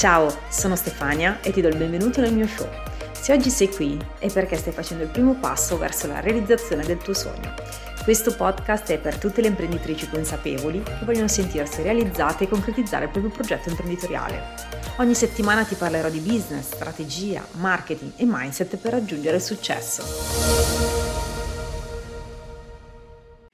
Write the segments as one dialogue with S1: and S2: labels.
S1: Ciao, sono Stefania e ti do il benvenuto nel mio show. Se oggi sei qui è perché stai facendo il primo passo verso la realizzazione del tuo sogno. Questo podcast è per tutte le imprenditrici consapevoli che vogliono sentirsi realizzate e concretizzare il proprio progetto imprenditoriale. Ogni settimana ti parlerò di business, strategia, marketing e mindset per raggiungere il successo.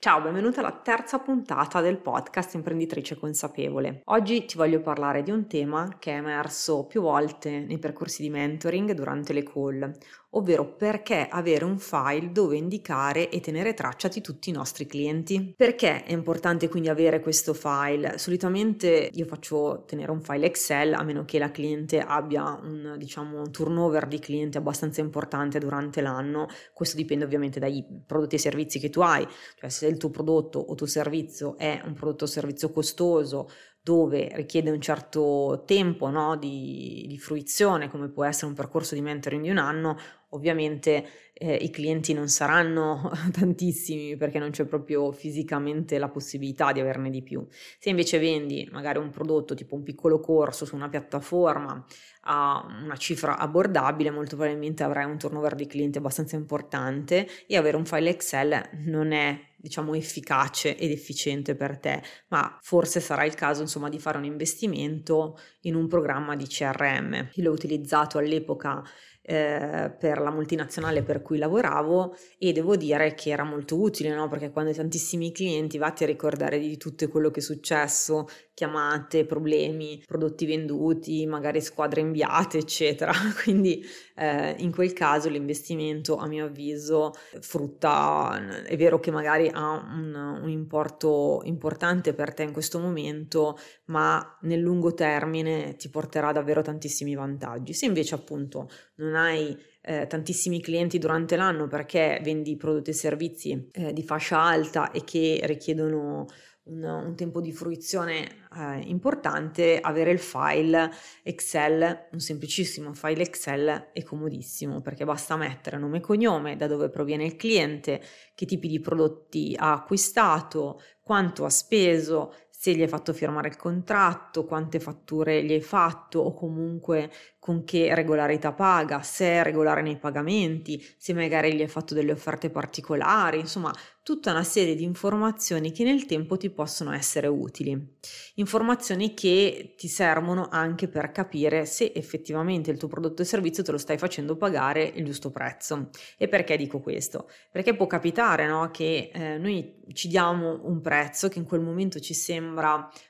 S1: Ciao, benvenuta alla terza puntata del podcast Imprenditrice Consapevole. Oggi ti voglio parlare di un tema che è emerso più volte nei percorsi di mentoring durante le call, ovvero perché avere un file dove indicare e tenere traccia di tutti i nostri clienti. Perché è importante quindi avere questo file? Solitamente io faccio tenere un file Excel a meno che la cliente abbia un, diciamo, un turnover di clienti abbastanza importante durante l'anno. Questo dipende ovviamente dai prodotti e servizi che tu hai, cioè se il tuo prodotto o tuo servizio è un prodotto o servizio costoso, dove richiede un certo tempo no, di, di, fruizione, come può essere un percorso di mentoring di un anno, ovviamente eh, i clienti non saranno tantissimi perché non c'è proprio fisicamente la possibilità di averne di più. Se invece vendi magari un prodotto tipo un piccolo corso su una piattaforma a una cifra abbordabile, molto probabilmente avrai un turnover di clienti abbastanza importante e avere un file Excel non è diciamo efficace ed efficiente per te, ma forse sarà il caso insomma di fare un investimento in un programma di CRM. Io l'ho utilizzato all'epoca eh, per la multinazionale per cui lavoravo e devo dire che era molto utile, no? perché quando hai tantissimi clienti vatti a ricordare di tutto quello che è successo, chiamate, problemi, prodotti venduti, magari squadre inviate, eccetera. Quindi eh, in quel caso l'investimento, a mio avviso, frutta, è vero che magari ha un, un importo importante per te in questo momento, ma nel lungo termine ti porterà davvero tantissimi vantaggi. Se invece appunto non hai eh, tantissimi clienti durante l'anno perché vendi prodotti e servizi eh, di fascia alta e che richiedono un, un tempo di fruizione eh, importante, avere il file Excel, un semplicissimo file Excel è comodissimo perché basta mettere nome e cognome, da dove proviene il cliente, che tipi di prodotti ha acquistato, quanto ha speso, se gli hai fatto firmare il contratto, quante fatture gli hai fatto o comunque con che regolarità paga, se è regolare nei pagamenti, se magari gli hai fatto delle offerte particolari, insomma tutta una serie di informazioni che nel tempo ti possono essere utili. Informazioni che ti servono anche per capire se effettivamente il tuo prodotto e servizio te lo stai facendo pagare il giusto prezzo. E perché dico questo? Perché può capitare no, che eh, noi ci diamo un prezzo che in quel momento ci sembra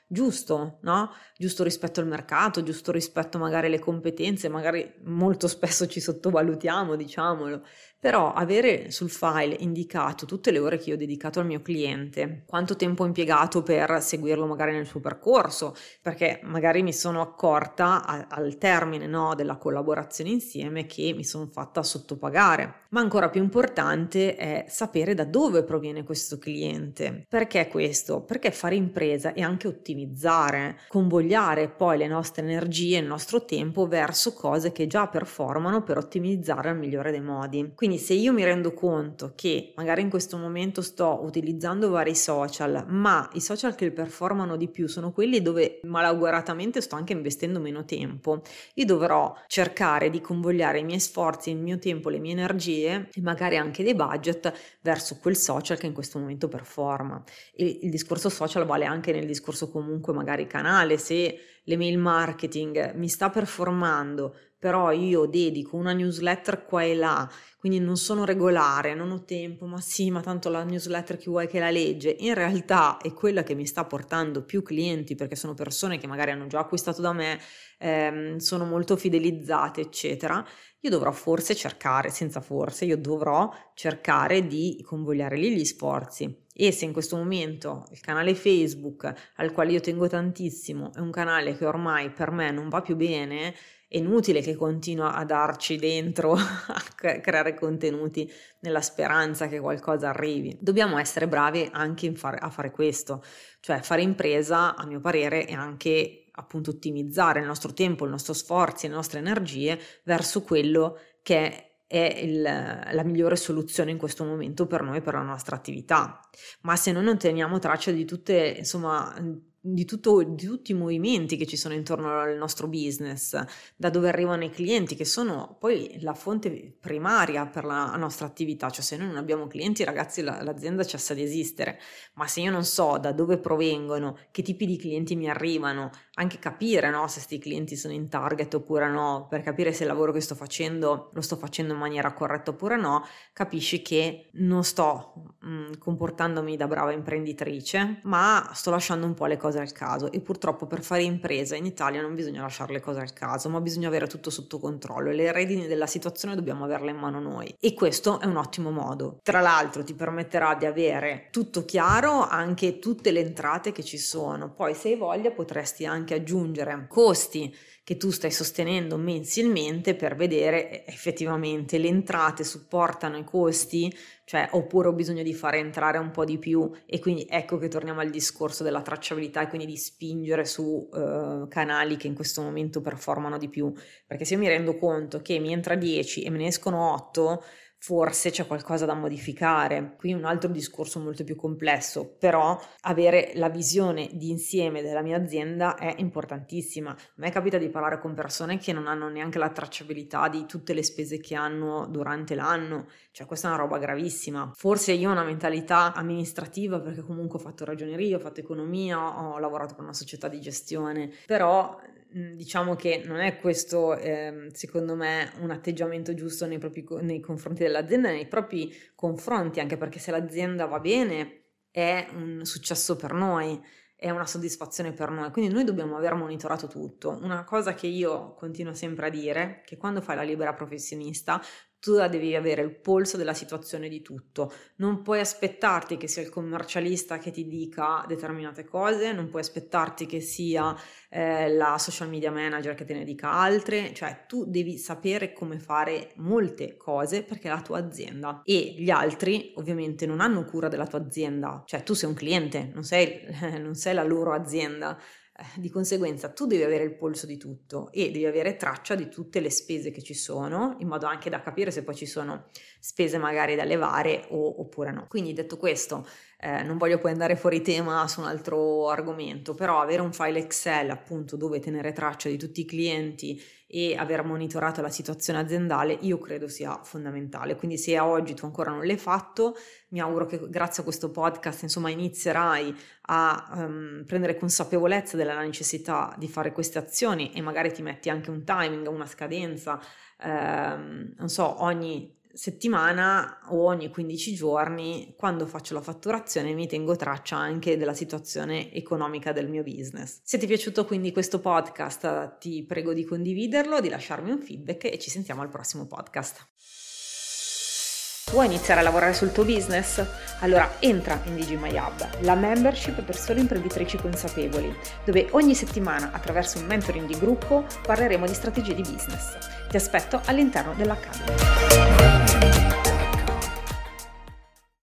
S1: giusto, no? Giusto rispetto al mercato, giusto rispetto magari alle competenze, magari molto spesso ci sottovalutiamo, diciamolo, però avere sul file indicato tutte le ore che io ho dedicato al mio cliente, quanto tempo ho impiegato per seguirlo magari nel suo percorso, perché magari mi sono accorta a, al termine no, della collaborazione insieme che mi sono fatta sottopagare. Ma ancora più importante è sapere da dove proviene questo cliente. Perché questo? Perché fare impresa è anche ottimizzare, convogliare poi le nostre energie, il nostro tempo verso cose che già performano per ottimizzare al migliore dei modi. Quindi se io mi rendo conto che magari in questo momento sto utilizzando vari social, ma i social che performano di più sono quelli dove malauguratamente sto anche investendo meno tempo, io dovrò cercare di convogliare i miei sforzi, il mio tempo, le mie energie e magari anche dei budget verso quel social che in questo momento performa. E il discorso social vale anche nel discorso comunque magari canale, se l'email marketing mi sta performando, però io dedico una newsletter qua e là, quindi non sono regolare, non ho tempo, ma sì, ma tanto la newsletter chi vuoi che la legge, in realtà è quella che mi sta portando più clienti perché sono persone che magari hanno già acquistato da me, ehm, sono molto fidelizzate, eccetera io dovrò forse cercare, senza forse, io dovrò cercare di convogliare lì gli sforzi. E se in questo momento il canale Facebook, al quale io tengo tantissimo, è un canale che ormai per me non va più bene, è inutile che continua a darci dentro a creare contenuti nella speranza che qualcosa arrivi. Dobbiamo essere bravi anche fare, a fare questo, cioè fare impresa, a mio parere, è anche appunto ottimizzare il nostro tempo, i nostri sforzi, le nostre energie verso quello che è il, la migliore soluzione in questo momento per noi, per la nostra attività. Ma se noi non teniamo traccia di tutte, insomma, di, tutto, di, tutti i movimenti che ci sono intorno al nostro business, da dove arrivano i clienti, che sono poi la fonte primaria per la nostra attività. Cioè, se noi non abbiamo clienti, ragazzi, la, l'azienda cessa di esistere. Ma se io non so da dove provengono, che tipi di clienti mi arrivano, anche capire no, se questi clienti sono in target oppure no, per capire se il lavoro che sto facendo lo sto facendo in maniera corretta oppure no, capisci che non sto mh, mm, comportandomi da brava imprenditrice, ma sto lasciando un po' le cose al caso. E purtroppo per fare impresa in Italia non bisogna lasciare le cose al caso, ma bisogna avere tutto sotto controllo e le redini della situazione dobbiamo averle in mano noi. E questo è un ottimo modo. Tra l'altro ti permetterà di avere tutto chiaro, anche tutte le entrate che ci sono, poi se hai voglia potresti anche aggiungere costi che tu stai sostenendo mensilmente per vedere effettivamente le entrate supportano i costi, cioè oppure ho bisogno di fare entrare un po' di più. E quindi ecco che torniamo al discorso della tracciabilità e quindi di spingere su uh, canali che in questo momento performano di più, perché se io mi rendo conto che mi entra 10 e me ne escono 8, forse c'è qualcosa da modificare. Qui un altro discorso molto più complesso, però avere la visione di insieme della mia azienda è importantissima. A me capita di parlare con persone che non hanno neanche la tracciabilità di tutte le spese che hanno durante l'anno, cioè questa è una roba gravissima. Forse io ho una mentalità amministrativa perché comunque ho fatto ragioneria, ho fatto economia, ho lavorato per una società di gestione, però diciamo che non è questo, eh, secondo me, un atteggiamento giusto nei, propri, nei confronti dell'azienda, nei propri confronti, anche perché se l'azienda va bene è un successo per noi, è una soddisfazione per noi, quindi noi dobbiamo aver monitorato tutto. Una cosa che io continuo sempre a dire, che quando fai la libera professionista tu devi avere il polso della situazione di tutto. Non puoi aspettarti che sia il commercialista che ti dica determinate cose, non puoi aspettarti che sia eh, la social media manager che te ne dica altre, cioè tu devi sapere come fare molte cose perché è la tua azienda e gli altri ovviamente non hanno cura della tua azienda, cioè tu sei un cliente, non sei, non sei la loro azienda. Eh, di conseguenza tu devi avere il polso di tutto e devi avere traccia di tutte le spese che ci sono, in modo anche da capire se poi ci sono spese magari da levare o, oppure no. Quindi detto questo, eh, non voglio poi andare fuori tema su un altro argomento, però avere un file Excel appunto dove tenere traccia di tutti i clienti e aver monitorato la situazione aziendale io credo sia fondamentale. Quindi se a oggi tu ancora non l'hai fatto, mi auguro che grazie a questo podcast insomma inizierai a um, prendere consapevolezza della necessità di fare queste azioni e magari ti metti anche un timing, una scadenza, ehm, non so, ogni settimana o ogni 15 giorni, quando faccio la fatturazione, mi tengo traccia anche della situazione economica del mio business. Se ti è piaciuto quindi questo podcast, ti prego di condividerlo, di lasciarmi un feedback e ci sentiamo al prossimo podcast. Vuoi iniziare a lavorare sul tuo business? Allora entra in DigiMyHub, la membership per sole imprenditrici consapevoli, dove ogni settimana attraverso un mentoring di gruppo parleremo di strategie di business. Ti aspetto all'interno dell'Academy.